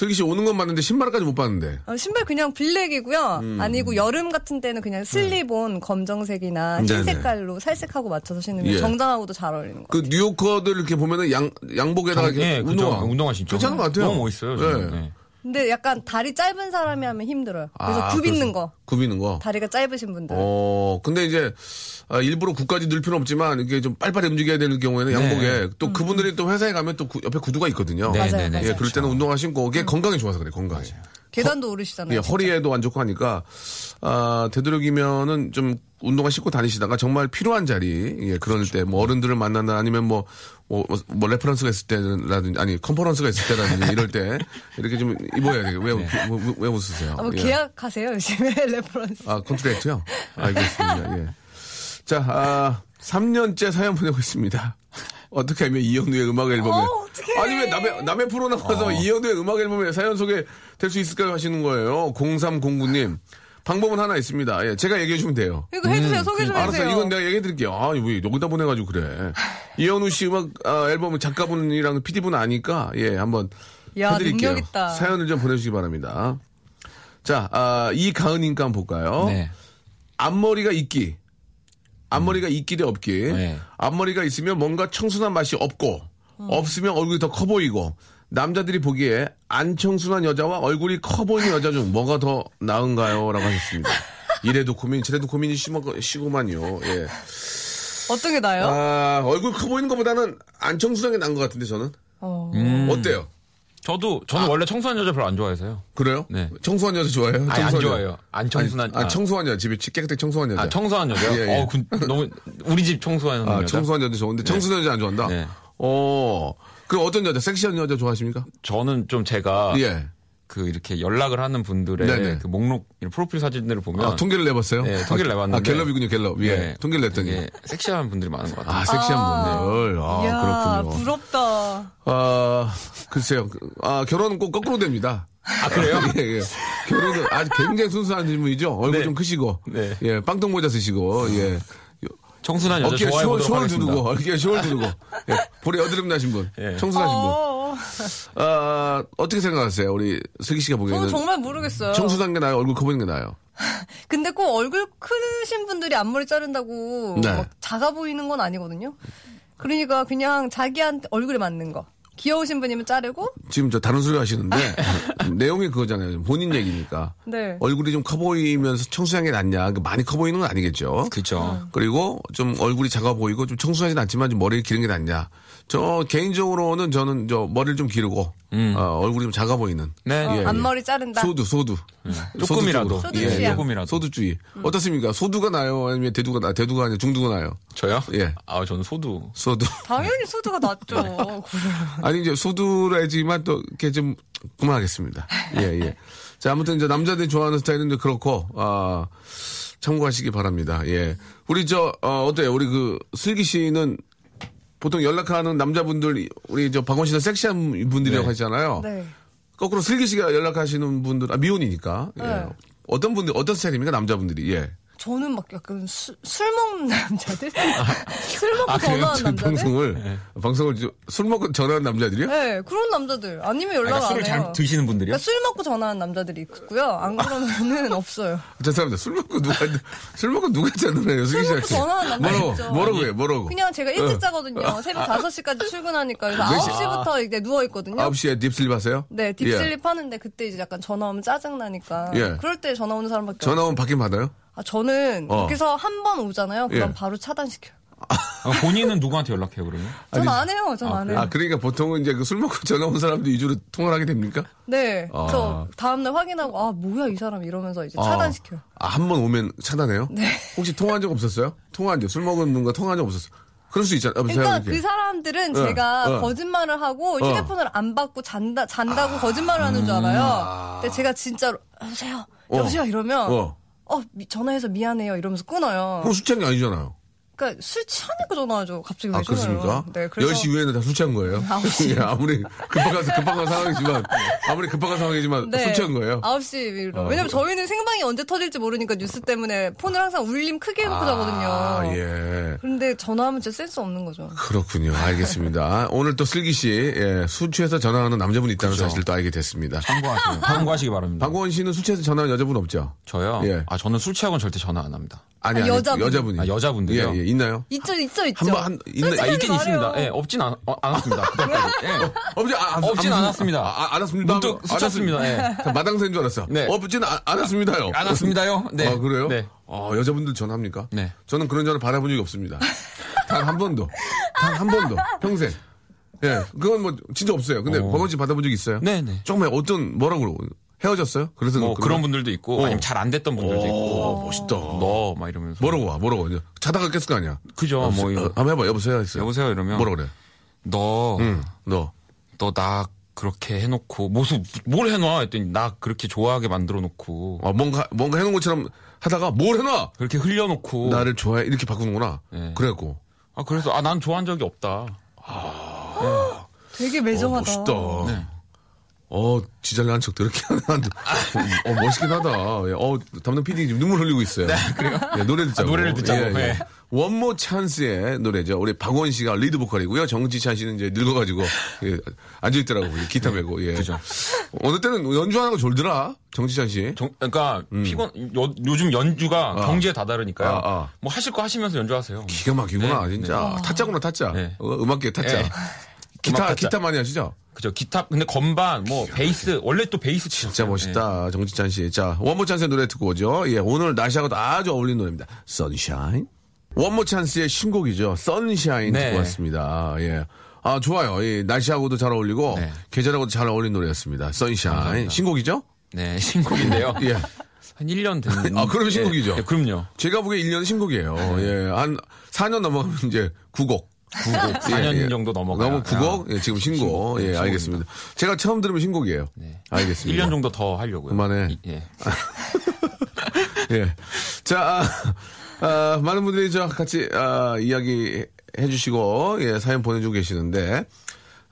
슬기 씨 오는 건 봤는데 신발까지 못 봤는데. 어, 신발 그냥 블랙이고요. 음. 아니고 여름 같은 때는 그냥 슬립온 검정색이나 흰 네네. 색깔로 살색하고 맞춰서 신으면 예. 정장하고도 잘 어울리는 거. 그 뉴요커들 이렇게 보면은 양 양복에다가 정- 이렇게 예, 그죠. 운동화 운동화 신죠. 괜찮은 것 같아요. 너무 멋있어요. 저는. 예. 네. 근데 약간 다리 짧은 사람이 하면 힘들어요. 그래서 아, 굽 있는 거. 굽 있는 거. 다리가 짧으신 분들. 어, 근데 이제 아, 일부러 굽까지 늘 필요는 없지만 이게 좀 빨리빨리 움직여야 되는 경우에는 네. 양복에 또 그분들이 또 회사에 가면 또 구- 옆에 구두가 있거든요. 네, 맞아요, 네, 네. 예, 그럴 때는 운동화 신고 그게 건강에 좋아서 그래 건강에. 계단도 오르시잖아요. 예. 허리에도 안 좋고 하니까 아, 되도록이면은 좀 운동화 신고 다니시다가 정말 필요한 자리 예, 그럴 때 뭐 어른들을 만나나 아니면 뭐, 뭐, 뭐, 뭐 reference가 있을 때라든지 아니 conference가 있을 때라든지 이럴 때 이렇게 좀 입어야 돼요. 왜, 왜, 왜, 왜 웃으세요? 아, 뭐 예. 계약하세요 요즘에 [LAUGHS] reference. 아, contract요? 알겠습니다. 예. 자, 아, 3년째 사연 보내고 있습니다. 어떻게 하면 이현우의 음악 앨범에. 어. 아니, 왜 남의, 남의 프로 나가서 이현우의 음악 앨범에 사연 소개 될 수 있을까요? 하시는 거예요. 0309님. 방법은 하나 있습니다. 예, 제가 얘기해 주면 돼요. 이거 해주세요. 소개 좀 음, 알았어. 해주세요. 이건 내가 얘기해 드릴게요. 아, 왜 여기다 보내가지고 그래. 이현우 씨 음악 아, 앨범은 작가분이랑 PD분 아니까, 예, 한번 야, 해드릴게요. 능력 있다. 사연을 좀 보내주시기 바랍니다. 자, 아, 이가은님과 한번 볼까요? 네. 앞머리가 있기. 앞머리가 있기 대 없기. 네. 앞머리가 있으면 뭔가 청순한 맛이 없고, 없으면 얼굴이 더 커 보이고, 남자들이 보기에 안 청순한 여자와 얼굴이 커 보이는 여자 중 뭐가 더 나은가요? 라고 하셨습니다. 이래도 고민, 저래도 고민이 심하, 시구만요. 예. 어떤 게 나요? 아, 얼굴 커 보이는 것보다는 안 청순한 게 나은 것 같은데, 저는. 어. 어때요? 저도 저는 원래 청소한 여자 별로 안 좋아해서요. 그래요? 네. 청소한 여자 좋아해요? 아니, 안 청소한 좋아해요. 여자. 안 청순한- 아, 아. 청소한 여자. 집에 깨끗하게 청소한 여자. 아 청소한 여자요? 예, 예. 어, 그, 너무 우리 집 청소하는 아, 여자. 청소한 여자 좋은데 청소한 여자 안 좋아한다? 네. 어. 그럼 어떤 여자? 섹시한 여자 좋아하십니까? 저는 좀 제가 예. 그 이렇게 연락을 하는 분들의 네네. 그 목록 프로필 사진들을 보면 아, 통계를 내봤어요? 네, 통계를 아, 내봤는데. 아, 갤럽이군요, 갤럽. 예. 네, 통계를 냈더니. 섹시한 분들이 많은 것 같아요. 아, 섹시한 분들. 아, 이야, 그렇군요. 부럽다. 아, 글쎄요. 아, 결혼은 꼭 거꾸로 됩니다. 아 그래요? [LAUGHS] 예, 예. 결혼은 아주 굉장히 순수한 질문이죠. 얼굴 네. 좀 크시고. 네. 예, 빵떡 모자 쓰시고. 예. 청순한 여자 어깨에 좋아해 쇼, 쇼를. 두르고, 어깨에 숄을 두르고. [LAUGHS] 예. 볼에 여드름 나신 분. 예. 청순하신 분. 어, 아, 어떻게 생각하세요? 우리 슬기 씨가 보기에는. 저는 정말 모르겠어요. 청순한 게 나아요? 얼굴 커 보이는 게 나아요? [LAUGHS] 근데 꼭 얼굴 크신 분들이 앞머리 자른다고 네. 막 작아 보이는 건 아니거든요. 그러니까 그냥 자기한테 얼굴에 맞는 거. 귀여우신 분이면 자르고, 지금 저 다른 소리 하시는데 [LAUGHS] 내용이 그거잖아요. 본인 얘기니까. 네. 얼굴이 좀 커 보이면서 청순한 게 낫냐. 그 많이 커 보이는 건 아니겠죠. 그렇죠. 그리고 좀 얼굴이 작아 보이고 좀 청순하진 않지만 좀 머리를 기른 게 낫냐. 저 개인적으로는 저는 저 머리를 좀 기르고 어, 얼굴이 좀 작아 보이는. 네. 어, 예, 예. 앞머리 자른다. 소두, 소두. 조금이라도. 소두. 소두주의야. 조금이라도. 소두주의. 어떻습니까? 소두가 나요? 아니면 대두가 나, 대두가 아니라 중두가 나요? 저요? 예. 아 저는 소두. 소두. 당연히 소두가 낫죠. [LAUGHS] 아니 이제 소두라지만 또 이렇게 좀 그만하겠습니다. 예 예. 자 아무튼 이제 남자들이 좋아하는 스타일은 이제 그렇고 아 참고하시기 바랍니다. 예. 우리 저 어, 어때요? 우리 그 슬기 씨는 보통 연락하는 남자분들 우리 저 박원 씨는 섹시한 분들이라고 네. 하잖아요. 네. 거꾸로 슬기 씨가 연락하시는 분들 아 미혼이니까 예. 네. 어떤 분들 어떤 스타일입니까 남자분들이 예. 저는 막 약간 술, 술 먹는 남자들? [LAUGHS] 술 먹고 아, 저 남자들? 방송을 방송을 저- 술 먹고 전화하는 남자들이요? 네, 그런 남자들. 아니면 연락 그러니까 안 술을 해요. 잘 드시는 분들이요? 그러니까 술 먹고 전화하는 남자들이 있고요. 안 그러면은 없어요. [LAUGHS] 죄송합니다. 술 먹고 누가 술 먹고 누가 전화해요? 술 먹고. 전화하는 남자 뭐라고 있죠. 뭐라고 해요? 뭐라고? 그냥 제가 일찍 어. 자거든요. 새벽 5시까지 출근하니까. 그래서 몇 시? 9시부터 이제 누워있거든요. 9시에 deep sleep 하세요? 네, deep sleep 하는데 그때 이제 약간 전화 오면 짜증나니까. 예. 그럴 때 전화 오는 사람밖에 전화 오면 받긴 받아요? 아, 저는 어. 여기서 한 번 오잖아요. 그럼 예. 바로 차단시켜요. 아, 본인은 누구한테 연락해요 그러면? 전 안 해요. 전 안 해요. 아, 그러니까 보통은 이제 그 술 먹고 [LAUGHS] 전화 온 사람들 위주로 통화를 하게 됩니까? 네. 아. 저 다음날 확인하고 아 뭐야 이 사람 이러면서 이제 차단시켜요. 아, 한 번 오면 차단해요? 네. 혹시 통화한 적 없었어요? 통화한 적, 술 먹은 분과 통화한 적 없었어요? 그럴 수 있잖아요. 그러니까. 그 사람들은 어, 제가 어. 거짓말을 하고 어. 휴대폰을 안 받고 잔다 잔다고 거짓말을 하는 줄 알아요. 근데 제가 진짜로 여보세요, 어. 여보세요 이러면 어. 어, 미- 전화해서 미안해요 이러면서 끊어요. 취한 게 아니잖아요. 그러니까 술 취하니까 전화하죠. 갑자기 왜 아? 그렇습니까? 네, 그래서 10시 이후에는 다 술 취한 거예요? [LAUGHS] 아홉 시. 예, 아무리 급박한, 급박한 상황이지만, 아무리 급박한 상황이지만 술 취한 거예요? 9시 이러. 아, 왜냐면 그- 저희는 생방이 언제 터질지 모르니까 뉴스 때문에 폰을 항상 울림 크게 해놓고 자거든요. 아, 예. 근데 전화하면 진짜 센스 없는 거죠. 그렇군요. 알겠습니다. 오늘 또 슬기 씨, 예, 술 취해서 전화하는 남자분이 있다는 그렇죠. 사실을 또 알게 됐습니다. 참고하시기, 참고하시기 바랍니다. 박원 씨는 술 취해서 전화하는 여자분 없죠? 저요? 예. 아 저는 술 취하고는 절대 전화 안 합니다. 아니, 아, 아니, 여자분. 여자분이. 아, 여자분들이요? 예, 예, 있나요? 있죠, 있죠, 있죠. 한 번, 한, 있나, 아 있긴 말해요. 있습니다. 예, 없진 않, 어, 않았습니다. [LAUGHS] 그때까지. 예. 없지, 아, 아, 없진 아, 않았습니다. 아, 아, 알았습니다. 문득 스쳤습니다. 예. 마당새인 줄 알았어. 네. 없진 아, 않았습니다요. 않았습니다요? 네. 아, 그래요? 네. 어, 여자분들 전화합니까? 네. 저는 그런 전화 받아본 적이 없습니다. 단 한 번도. 단 한 번도. 평생. 예, 그건 뭐, 진짜 없어요. 근데 어. 씨 받아본 적 있어요? 네, 네. 조금만 어떤, 뭐라고 그러고. 헤어졌어요? 그래서 뭐 그런- 그런 분들도 있고 어. 아니면 잘 안 됐던 분들도 있고 오, 멋있다. 너 막 이러면서 뭐라고 와, 뭐라고 와. 자다가 깼을 거 아니야. 그죠 어, 뭐 어, 이거 한번 해봐, 여보세요. 했어요. 여보세요 이러면 뭐라 그래? 너 응, 너. 너나 그렇게 해놓고 무슨 뭘 해놔 했더니 나 그렇게 좋아하게 만들어 놓고 어, 뭔가, 뭔가 해놓은 것처럼 하다가 뭘 해놔! 그렇게 흘려놓고 나를 좋아해. 이렇게 바꾸는구나. 네. 그래갖고. 아 그래서 아 난 좋아한 적이 없다 되게 어, 매정하다. 멋있다. 어, 지잘난 척 더럽게 하는. 어, 멋있긴 하다. 예, 어, 담당 PD 지금 눈물 흘리고 있어요. 그래요? 예, 노래 듣자고. 아, 노래를 듣자고. 예. 원모어 찬스의 노래죠. 우리 박원 씨가 리드 보컬이고요. 정지찬 씨는 이제 늙어가지고 예, 앉아있더라고. 기타 메고. 예. 그죠. 어느 때는 연주하는 거 졸더라. 정지찬 씨. 정- 그러니까 피곤 요, 요즘 연주가 경지에 다다르니까요 음. 아, 아. 뭐 하실 거 하시면서 연주하세요 기가 막히구나, 네, 진짜. 타짜구나, 타짜. 네. 어, 음악계 타짜. 네. 기타. 기타 많이 하시죠? 그죠 기타 근데 건반 뭐 베이스 원래 또 베이스 치셨어요 진짜 멋있다. 정지찬 씨. 자, 원모 찬스의 노래 듣고 오죠. 예, 오늘 날씨하고도 아주 어울리는 노래입니다. Sunshine. 원모 찬스의 신곡이죠. Sunshine 네. 듣고 왔습니다. 예. 아, 좋아요. 이 날씨하고도 잘 어울리고 네. 계절하고도 잘 어울리는 노래였습니다. Sunshine. 감사합니다. 신곡이죠? 네 신곡인데요 [LAUGHS] 예. 한 1년 된 아, 그럼 신곡이죠? 네, 그럼요 제가 보기에 1년 신곡이에요. 예. 한 4년 넘어가면 이제 9곡. 9곡 4년 정도 넘어가요 너무 9곡? 예, 지금 신곡. 신곡. 예, 네, 알겠습니다. 제가 처음 들으면 신곡이에요. 네. 알겠습니다. 1년 정도 더 하려고요 그만해. 이- 예. [LAUGHS] 예. 자, 아, 아, 많은 분들이 저 같이 아, 이야기 해주시고 예, 사연 보내주고 계시는데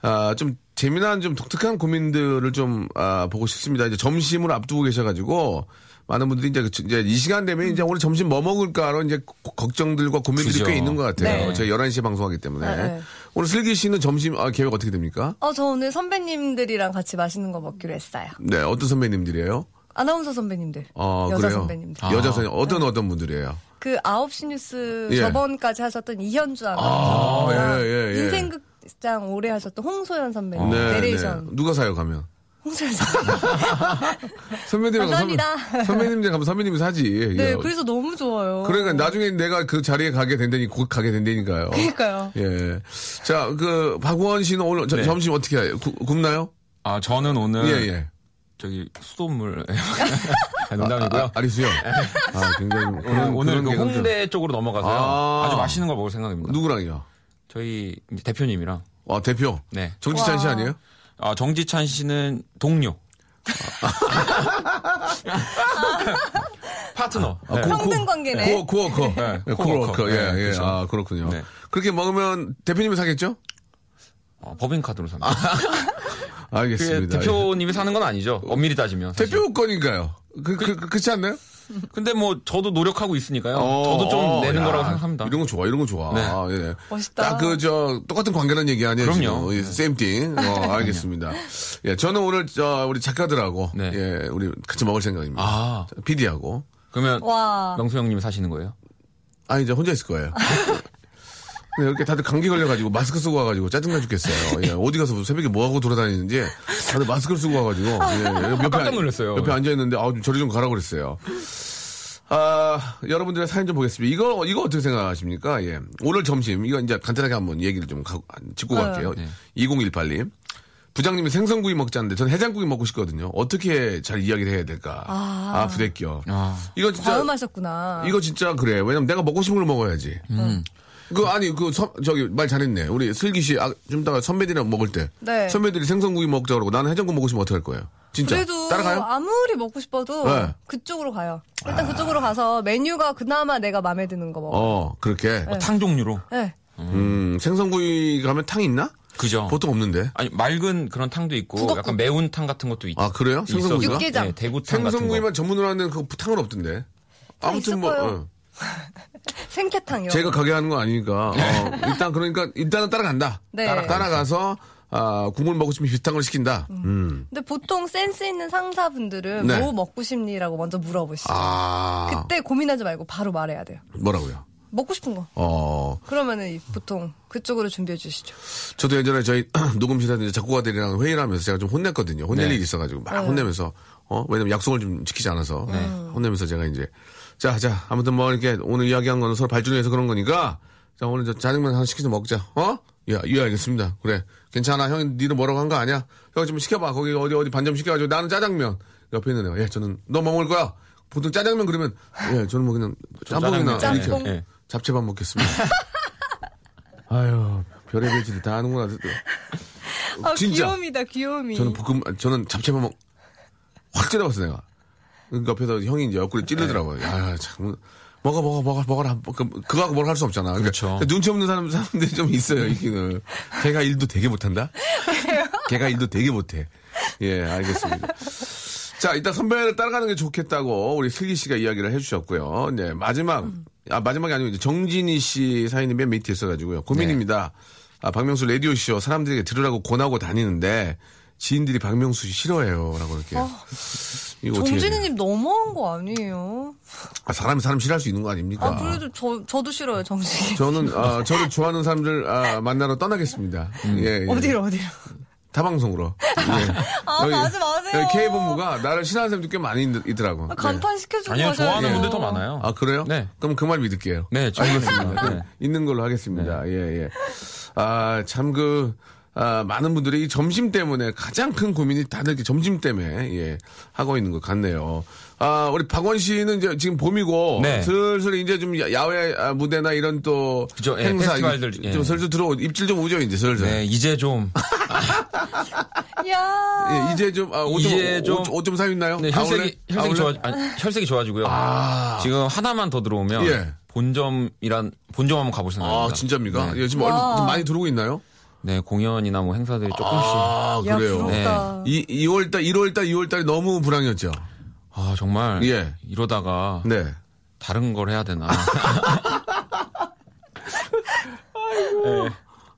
아, 좀 재미난 좀 독특한 고민들을 좀 아, 보고 싶습니다. 이제 점심을 앞두고 계셔가지고 많은 분들이 이제, 그- 이제 이 시간 되면 이제 오늘 점심 뭐 먹을까로 이제 고- 걱정들과 고민들이 그죠. 꽤 있는 것 같아요. 네. 저희 11시에 방송하기 때문에. 네. 오늘 슬기 씨는 점심 아, 계획 어떻게 됩니까? 어, 저 오늘 선배님들이랑 같이 맛있는 거 먹기로 했어요. 네, 어떤 선배님들이에요? 아나운서 선배님들. 아, 여자 그래요? 선배님들. 여자 선배님. 어떤 어떤 분들이에요? 그 9시 뉴스 예. 저번까지 하셨던 이현주 아, 아나운서. 예, 예, 예. 인생극장 오래 하셨던 홍소연 선배님. 네, 내레이션. 네. 누가 사요, 가면? [LAUGHS] 선배님. 선배님이 감사합니다. 선배님들 가면 선배님이 사지. 네, 예. 그래서 너무 좋아요. 그러니까 나중에 내가 그 자리에 가게 된다니 곧 가게 된다니까요. 그러니까요. 예. 자, 그 박원 씨는 오늘 저- 네. 점심 어떻게 해요? 구- 굽나요? 아 저는 오늘 예, 예. 저기 수돗물 아, [LAUGHS] 농담이고요 아, 아 리수요. 아, 굉장히 좀 오늘, 그런- 오늘 그런 그게 좀- 홍대 쪽으로 넘어가서요 아. 아. 주 맛있는 걸 먹을 생각입니다 누구랑요? 저희 대표님이랑 아, 대표. 네 정지찬 씨 와. 아니에요? 아, 정지찬 씨는 동료. 파트너. 아, 네. 고- 평등 관계네. 고, 코워커. 네, 예, 코워커. 코워커. 예, 네, 예. 그렇죠. 아, 그렇군요. 네. 그렇게 먹으면 대표님이 사겠죠? 어, 법인카드로. 그 알겠습니다. 대표님이 사는 건 아니죠. 엄밀히 따지면. 사실. 대표 거니까요. 그, 그, 그, 그렇지 않나요? 근데 뭐 저도 노력하고 있으니까요. 어, 저도 좀 어, 내는 야, 거라고 생각합니다. 이런 거 좋아, 이런 거 좋아. 네. 아, 예. 멋있다. 딱 그, 저, 똑같은 관계라는 얘기 아니에요? 그럼요. 지금. same thing. 어, [LAUGHS] 알겠습니다. 예, 저는 오늘, 저, 우리 작가들하고, 네. 예, 우리 같이 먹을 생각입니다. 아, PD하고. 그러면 와. 명수 형님이 사시는 거예요? 아, 이제 혼자 있을 거예요. [LAUGHS] 네, 이렇게 다들 감기 걸려가지고 마스크 쓰고 와가지고 짜증나 죽겠어요. 예, 어디 가서 새벽에 뭐 하고 돌아다니는지 다들 마스크를 쓰고 와가지고. 예, 옆에 깜짝 앉- 놀랐어요. 옆에 앉아있는데, 아, 좀 저리 좀 가라고 그랬어요. 아, 여러분들의 사연 좀 보겠습니다. 이거, 이거 어떻게 생각하십니까? 예. 오늘 점심, 이거 이제 간단하게 한번 얘기를 좀 가, 짚고 네. 갈게요. 네. 2018님. 부장님이 생선구이 먹자는데 전 해장국이 먹고 싶거든요. 어떻게 잘 이야기를 해야 될까? 아, 부대껴. 아, 이거 진짜. 과음하셨구나. 이거 진짜 그래. 왜냐면 내가 먹고 싶은 걸 먹어야지. 음. 그 아니 그 선- 저기 말 잘했네. 우리 슬기 씨 아, 좀 이따가 선배들이랑 먹을 때 네. 선배들이 생선구이 먹자 그러고 나는 해장국 먹고 싶으면 어떡할 거예요? 진짜 그래도 따라가요? 아무리 먹고 싶어도 네. 그쪽으로 가요. 일단 그쪽으로 가서 메뉴가 그나마 내가 마음에 드는 거 먹어. 어 그렇게. 네. 탕 종류로. 네. 음 생선구이 가면 탕 있나? 그죠. 보통 없는데. 아니 맑은 그런 탕도 있고 북엇국. 약간 매운 탕 같은 것도 있, 아 그래요? 생선구이가? 육개장. 네, 대구탕 같은 거. 생선구이만 전문으로 하는 그 탕은 없던데. 아무튼 뭐. 어. [LAUGHS] 생태탕 이런 제가 거. 가게 하는 거 아니니까 어, 일단 그러니까 일단은 따라간다. 네. 따라가서 아, 국물 먹고 싶으면 비슷한 걸 시킨다. 음. 근데 보통 센스 있는 상사분들은 네. 뭐 먹고 싶니라고 먼저 물어보시죠. 아 그때 고민하지 말고 바로 말해야 돼요. 뭐라고요? 먹고 싶은 거. 어 그러면은 이- 보통 그쪽으로 준비해 주시죠. 저도 예전에 저희 [CLEARS THROAT] 녹음실에서 이제 작곡가들이랑 회의를 하면서 제가 좀 혼냈거든요. 혼낼 네. 일이 있어가지고 막 네. 혼내면서 어 왜냐면 약속을 좀 지키지 않아서 혼내면서 제가 이제 자 자 아무튼 뭐 이렇게 오늘 이야기한 거는 서로 발전해서 그런 거니까 자 오늘 저 짜장면 하나 시켜서 먹자. 어? 야, 예 알겠습니다. 그래 괜찮아 형 니는 뭐라고 한 거 아니야? 형 좀 시켜봐 거기 어디 어디 반점 시켜가지고 나는 짜장면 옆에 있는 애가 예 저는 너 뭐 먹을 거야? 보통 짜장면 그러면 예 저는 뭐 그냥 짬뽕이나 짜장면. 이렇게 짬뽕. 예. 잡채밥 먹겠습니다. [LAUGHS] 아유 별의 별 짓을 다 하는구나. 아, 진짜. 귀요미다, 귀요미. 저는 볶음 저는 잡채밥 먹, 확 찌려봤어 내가. 그러니까 옆에서 형이 이제 옆구리 찌르더라고요. 야, 참. 먹어, 먹어, 먹어, 먹어라. 그, 그거하고 뭘 할 수 없잖아. 그러니까 그렇죠. 눈치 없는 사람, 사람들이 좀 있어요, 있기는. 걔가 일도 되게 못한다? 걔가 일도 되게 못해. 예, 알겠습니다. 자, 이따 선배를 따라가는 게 좋겠다고 우리 슬기 씨가 이야기를 해주셨고요. 네, 마지막, 아, 마지막이 아니고 이제 정진희 씨 사연이 맨 밑에 있어가지고요. 고민입니다. 아, 박명수 라디오 쇼 사람들에게 들으라고 권하고 다니는데 지인들이 박명수 씨 싫어해요. 라고 이렇게. 이거 돼요? 정진희님 너무한 거 아니에요? 아, 사람이 사람 싫어할 수 있는 거 아닙니까? 아, 그래도 저, 저도 싫어요, 정진희. 저는 아, 저를 좋아하는 사람들 아, 만나러 떠나겠습니다. 예, 예. 어디로, 어디로. 타방송으로. 예. 아, 가지 마세요. K 본부가 나를 싫어하는 사람들 꽤 많이 있, 있더라고. 아, 간판 시켜주고 아니요. 좋아하는 분들 더 많아요. 아 그래요? 네. 그럼 그 말 믿을게요. 네, 알겠습니다. 네. 있는 걸로 하겠습니다. 예, 예. 아, 참 그, 아, 많은 분들이 이 점심 때문에 가장 큰 고민이 다들 이렇게 점심 때문에, 예, 하고 있는 것 같네요. 아, 우리 박원 씨는 이제 지금 봄이고, 네. 슬슬 이제 좀 야- 야외 아, 무대나 이런 또 그죠, 예, 행사, 페스티벌들, 좀 예. 슬슬 들어오, 입질 좀 오죠, 이제 슬슬. 네, 이제 좀 야 예, 이제 좀, 아, 옷 좀, 이제 좀- 옷, 옷좀 사있나요? 네, 혈색이 혈색이 좋아 아니, 혈색이 좋아지고요. 아. 지금 하나만 더 들어오면 예. 본점이란 본점 한번 생각입니다. 아, 진짜입니까? 네. 예, 지금 좀 많이 들어오고 있나요? 네, 공연이나 뭐 행사들이 조금씩 아, 그래요. 부럽다. 이 2월달, 1월달, 2월달이 너무 불황이었죠. 아, 정말 예. 이러다가 네. 다른 걸 해야 되나. [LAUGHS]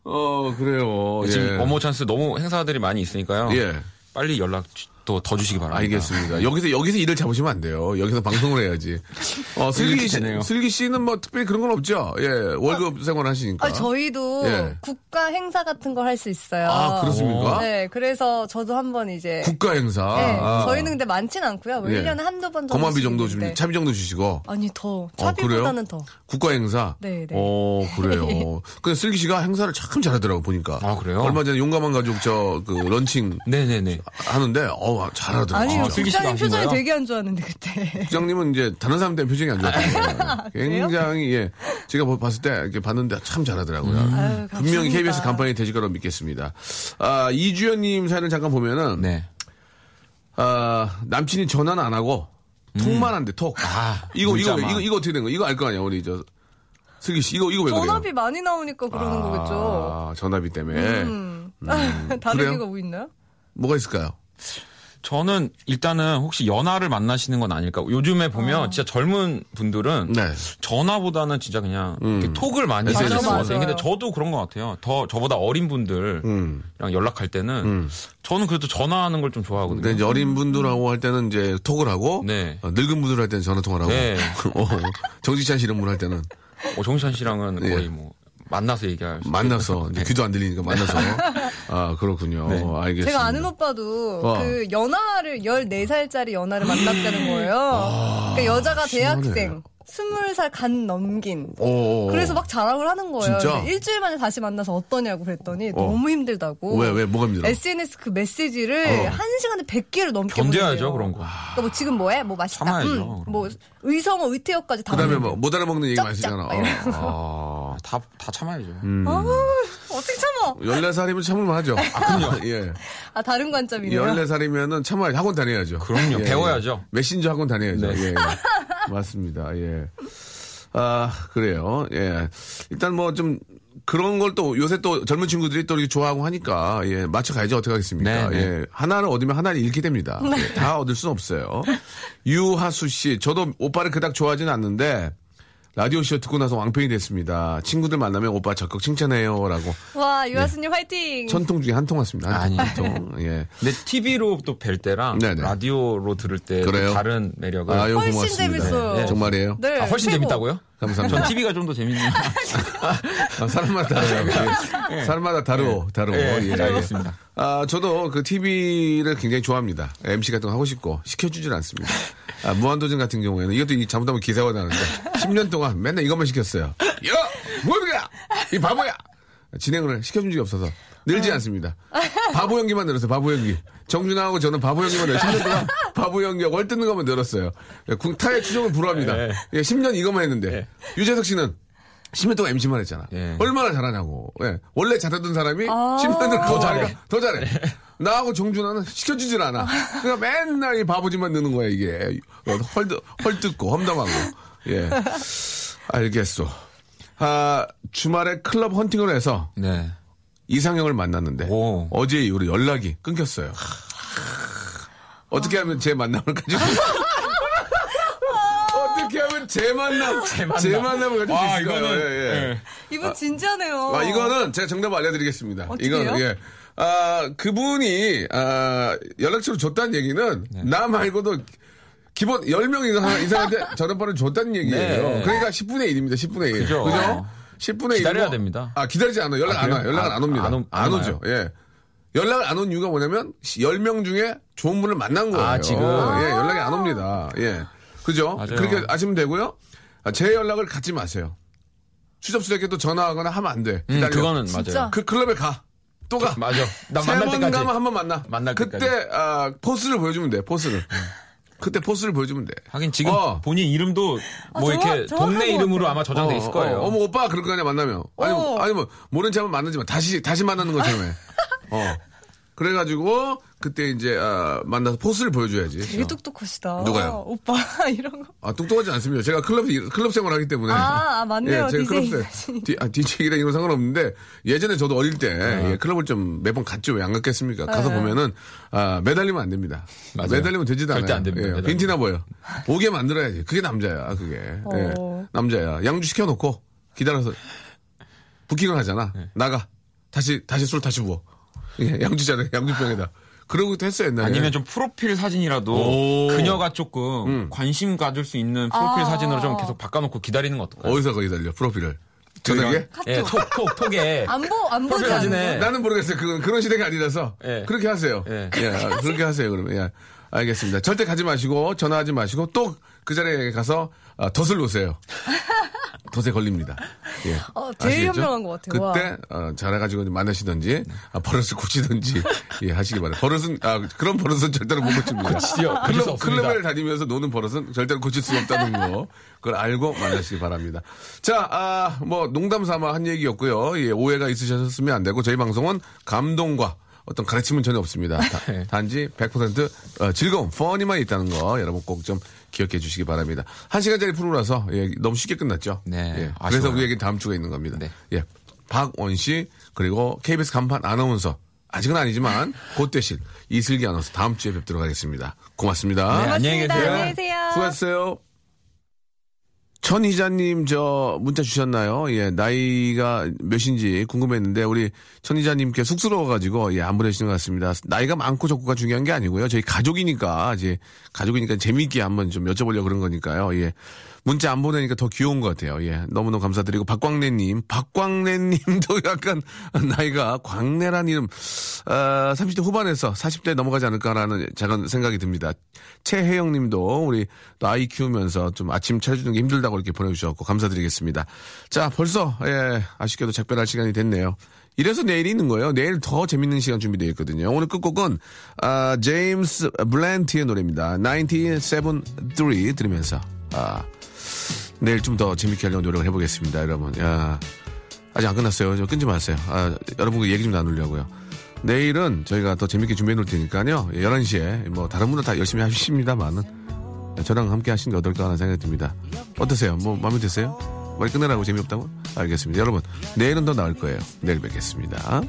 어, 그래요. 지금 예. 원모 찬스 너무 행사들이 많이 있으니까요. 예. 빨리 연락 또 더 주시기 바랍니다. 알겠습니다. 여기서, 여기서 일을 잡으시면 안 돼요. 여기서 방송을 해야지. [LAUGHS] 어, 슬기 씨, 되네요. 슬기 씨는 뭐 특별히 그런 건 없죠? 예. 월급 생활 하시니까. 아, 저희도 예. 국가 행사 같은 걸 할 수 있어요. 아, 그렇습니까? 네, 그래서 저도 한번 이제. 국가 행사. 네, 아. 저희는 근데 많진 않고요. 뭐 예. 1년에 한두 번 정도. 거만비 정도 주 주시는데. 차비 정도 주시고. 아니, 더. 어? 차비보다는 더. 국가 행사? 네, 네. 어, 그래요. [LAUGHS] 근데 슬기 씨가 행사를 참 잘하더라고, 보니까. 아, 그래요? 얼마 전에 용감한 가족 저, 그, 런칭 네 네 네. 하는데, 어 잘하더라고. 아니, 아, 슬기 씨가 국장님 하신 표정이? 되게 안 좋았는데, 그때. 부장님은 이제 다른 사람 때문에 표정이 안 좋았거든요. 그래요? 굉장히 예 제가 뭐 봤을 때 이렇게 봤는데 참 잘하더라고요. 아유, 감사합니다. 분명히 KBS 간판이 되실 거라고 믿겠습니다. 아 이주연님 사연을 잠깐 보면은 네. 아 남친이 전화는 안 하고 톡만 한대 톡. 아, 이거 이거. 이거 이거 어떻게 된 거? 이거 알 거 아니야 우리 저 슬기 씨 이거 이거 왜 그래요? 전화비 많이 나오니까 그러는 거겠죠. 아, 전화비 때문에 음. [LAUGHS] 다른 그래요? 이유가 뭐 있나요? 뭐가 있을까요? 저는 일단은 혹시 연하를 만나시는 건 아닐까. 요즘에 보면 진짜 젊은 분들은 네. 전화보다는 진짜 그냥 이렇게 톡을 많이. 하시는 것 같아요. 근데 저도 그런 것 같아요. 더 저보다 어린 분들이랑 음. 연락할 때는 저는 그래도 전화하는 걸 좀 좋아하거든요. 이제 어린 분들하고 할 때는 이제 톡을 하고 네. 어, 늙은 분들 할 때는 전화 통화를 하고 네. [LAUGHS] 어, 정지찬 씨 이런 분 할 때는 어, 정찬 씨랑은 예. 거의 뭐 만나서 얘기할 수 만나서 네. 귀도 안 들리니까 만나서 [LAUGHS] 아 그렇군요. 네. 알겠습니다. 제가 아는 오빠도 와. 그 연하를 14살짜리 연하를 만났다는 거예요. 아, 그러니까 여자가 대학생 20살 간 넘긴. 오, 그래서 막 자랑을 하는 거예요. 일주일 만에 다시 만나서 어떠냐고 그랬더니 너무 힘들다고. 왜, 왜, 뭐가 힘들어? SNS 그 메시지를 어. 한 시간에 100개를 넘게 견뎌야죠 보내요. 그런 거. 그러니까 뭐 지금 뭐해? 뭐 맛있다. 참아야죠, 음, 뭐 의성어 의태어까지 다. 그 다음에. 뭐, 못 알아먹는 얘기 많이 쓰잖아. 막 이러면서. 어, 아, 다, 다 참아야죠. 아, 어떻게 참아? 14살이면 참을만 하죠. 아, 그럼요. [LAUGHS] 예. 아 다른 관점이네요. 14살이면은 참아야 학원 다녀야죠. 그럼요. 배워야죠. 메신저 학원 다녀야죠. 네. 예, 예. [LAUGHS] 맞습니다. 예. 아, 그래요. 예. 일단 뭐 좀 그런 걸 또 요새 또 젊은 친구들이 또 이렇게 좋아하고 하니까 예, 맞춰 가야지 어떻게 하겠습니까? 네, 네. 예. 하나를 얻으면 하나를 잃게 됩니다. 예, 다 얻을 수는 없어요. 유하수 씨, 저도 오빠를 그닥 좋아하지는 않는데 라디오 쇼 듣고 나서 왕팬이 됐습니다. 친구들 만나면 오빠 적극 칭찬해요라고 와 유아수님 화이팅. 천통 중에 한 통 왔습니다. 한 통, 아니. 한 통. 예. 근데 TV로 또 뵐 때랑 네네. 라디오로 들을 때 다른 매력을 아유, 훨씬 고맙습니다. 재밌어요. 네. 정말이에요? 네, 아, 훨씬 최고. 재밌다고요? 감사합니다. 전 TV가 좀 더 재밌는. 아, 사람마다 다르요. 예. 사람마다 다르고, 다르고. 네, 예, 알겠습니다. 아, 저도 그 TV를 굉장히 좋아합니다. MC 같은 거 하고 싶고, 시켜주질 않습니다. 아, 무한도전 같은 경우에는 이것도 이 잘못하면 기사가 나는데, 10년 동안 맨날 이것만 시켰어요. 야! 뭐야! 이 바보야! 진행을 시켜준 적이 없어서 늘지 않습니다. 바보 연기만 늘었어요. 바보 연기. 정준하고 저는 바보 연기만 늘었어요. 10년 동안 바보 연기하고 얼 뜯는 것만 늘었어요. 예, 군- 타의 추종을 불허합니다. 예. 예, 10년 이것만 했는데. 예. 유재석 씨는 10년 동안 MC만 했잖아. 예. 얼마나 잘하냐고. 예. 원래 잘하던 사람이 아. 10년을 더 잘해. 잘해. 더 잘해. 나하고 정준하는 시켜주질 않아. 그러니까 맨날 이 바보짓만 느는 거야, 이게. 헐, 헐뜯고, 험담하고. 예. 알겠소. 아, 주말에 클럽 헌팅을 해서 네. 이상형을 만났는데 오. 어제 이후로 연락이 끊겼어요. 어떻게 하면 제 만남을 가지고 [LAUGHS] 어떻게 하면 제 만남 제, 만남. 만남을 가질 수 와, 있을까요? 이거는, 예, 예. 예. 이분 진지하네요. 아, 이거는 제가 정답 알려드리겠습니다. 어떻게요? 이거는 예. 아 그분이 아 연락처를 줬다는 얘기는 네. 나 말고도 기본 10명 이상, 이상한테 [LAUGHS] 전화번호를 줬다는 얘기예요. 네. 그러니까 10분의 1입니다. 10분의 1. 그죠. 그죠? 10분의 1. 기다려야 됩니다. 아, 기다리지 않아요. 연락 아, 안 와요. 그래요? 연락은 아, 안 옵니다. 안 안, 오- 안 오죠. 와요? 예. 연락을 안 온 이유가 뭐냐면 10명 중에 좋은 분을 만난 거예요. 아, 지금? 예, 연락이 안 옵니다. 예. 그죠? 맞아요. 그렇게 아시면 되고요. 아, 제 연락을 갖지 마세요. 추접스럽게 또 전화하거나 하면 안 돼. 음, 기다려. 그거는? 맞아요. 그 클럽에 가. 또 가. 맞아. 나세 만날 번 때까지. 가면 한 번 만나. 만날 그때 때까지. 아, 포스를 보여주면 돼. 포스를. 그때 포스를 보여주면 돼. 하긴 지금 어. 본인 이름도 뭐 정확- 이렇게 정확한 동네 것 이름으로. 아마 저장돼 있을 거예요. 어, 머 오빠 그럴 거 아니야 만나면. 아니면 어. 아니면 모른 척하면 만나지만 다시 다시 만나는 것처럼 해. [LAUGHS] 어. 그래가지고 그때 이제 아, 만나서 포스를 보여줘야지. 되게 어. 똑똑하시다. 누가요? 오빠 [LAUGHS] 이런 거. 아 똑똑하지 않습니다. 제가 클럽 클럽 생활하기 때문에. 아, 아, 맞네요. 예, 제가 클럽 DJ. 생 디, 아, DJ랑 이런 상관없는데 예전에 저도 어릴 때 예, 클럽을 좀 몇 번 갔죠. 왜 안 갔겠습니까? 가서 네. 보면은 아, 매달리면 안 됩니다. 맞아요. 매달리면 되지도 않아요. 절대 안 됩니다. 예. 빈티나 보여. 오게 만들어야지. 그게 남자야. 그게 예, 어. 남자야. 양주 시켜놓고 기다려서 부킹을 하잖아. 네. 나가. 다시 다시 술 다시 부어. 예, 양주잔에 양주병에다. 그러고도 했어 옛날에. 아니면 좀 프로필 사진이라도 오. 그녀가 조금 관심 가질 수 있는 프로필 아. 사진으로 좀 계속 바꿔놓고 기다리는 거 어떨까요? 어디서 거기 달려 프로필을. 저녁에? 예, 톡, 톡, 톡에. 안 보, 안 보지 사진에. 거. 나는 모르겠어요. 그건 그런 시대가 아니라서. 예. 그렇게 하세요. 예. 예, 아, 그렇게 하세요. 그러면. 예. 알겠습니다. 절대 가지 마시고, 전화하지 마시고, 또 그 자리에 가서 아, 덫을 놓으세요. [LAUGHS] 덫에 걸립니다. 예. 어, 제일 아시겠죠? 현명한 것 같아요. 그때, 어, 잘해가지고 만나시든지, 아, 버릇을 고치든지, [LAUGHS] 예, 하시기 바랍니다. 버릇은, 아, 그런 버릇은 절대로 못 고칩니다. 수 클럽. 클럽을 다니면서 노는 버릇은 절대로 고칠 수 없다는 거. 그걸 알고 만나시기 바랍니다. 자, 아, 뭐, 농담 삼아 한 얘기였고요. 예, 오해가 있으셨으면 안 되고, 저희 방송은 감동과 어떤 가르침은 전혀 없습니다. 다- 네. 단지 100% 어, 즐거움, 퍼니만 있다는 거 여러분 꼭 좀 기억해 주시기 바랍니다. 한 시간짜리 프로라서 예, 너무 쉽게 끝났죠. 네, 예, 그래서. 우리에게 다음 주가 있는 겁니다. 네. 예, 박원 씨 그리고 KBS 간판 아나운서 아직은 아니지만 곧 되실 이슬기 아나운서 다음 주에 뵙도록 하겠습니다. 고맙습니다. 네, 안녕히 고맙습니다. 계세요. 안녕히 계세요. 수고하셨어요. 천희자님 저 문자 주셨나요? 예, 나이가 몇인지 궁금했는데 우리 천희자님께 쑥스러워가지고 예, 안 보내시는 것 같습니다. 나이가 많고 적고가 중요한 게 아니고요. 저희 가족이니까 이제 가족이니까 재미있게 한번 좀 여쭤보려고 그런 거니까요. 예. 문자 안 보내니까 더 귀여운 것 같아요. 예. 너무너무 감사드리고, 박광래님, 박광래님도 [LAUGHS] 약간 나이가 광래란 이름, 아, 30대 후반에서 40대 넘어가지 않을까라는 작은 생각이 듭니다. 최혜영 님도 우리 또 아이 키우면서 좀 아침 차려주는 게 힘들다고 이렇게 보내주셨고, 감사드리겠습니다. 자, 벌써, 예, 아쉽게도 작별할 시간이 됐네요. 이래서 내일이 있는 거예요. 내일 더 재밌는 시간 준비되어 있거든요. 오늘 끝곡은, 아, 제임스 블랜트의 노래입니다. 1973 들으면서, 아, 내일 좀 더 재밌게 하려고 노력을 해보겠습니다, 여러분. 야, 아직 안 끝났어요. 저 끊지 마세요. 아, 여러분과 얘기 좀 나누려고요. 내일은 저희가 더 재밌게 준비해 놓을 테니까요. 11시에 뭐 다른 분은 다 열심히 하십니다만은 저랑 함께 하시는 게 어떨까 하는 생각이 듭니다. 어떠세요? 뭐 마음에 드세요? 머리 끝내라고 재미없다고? 알겠습니다. 여러분, 내일은 더 나을 거예요. 내일 뵙겠습니다.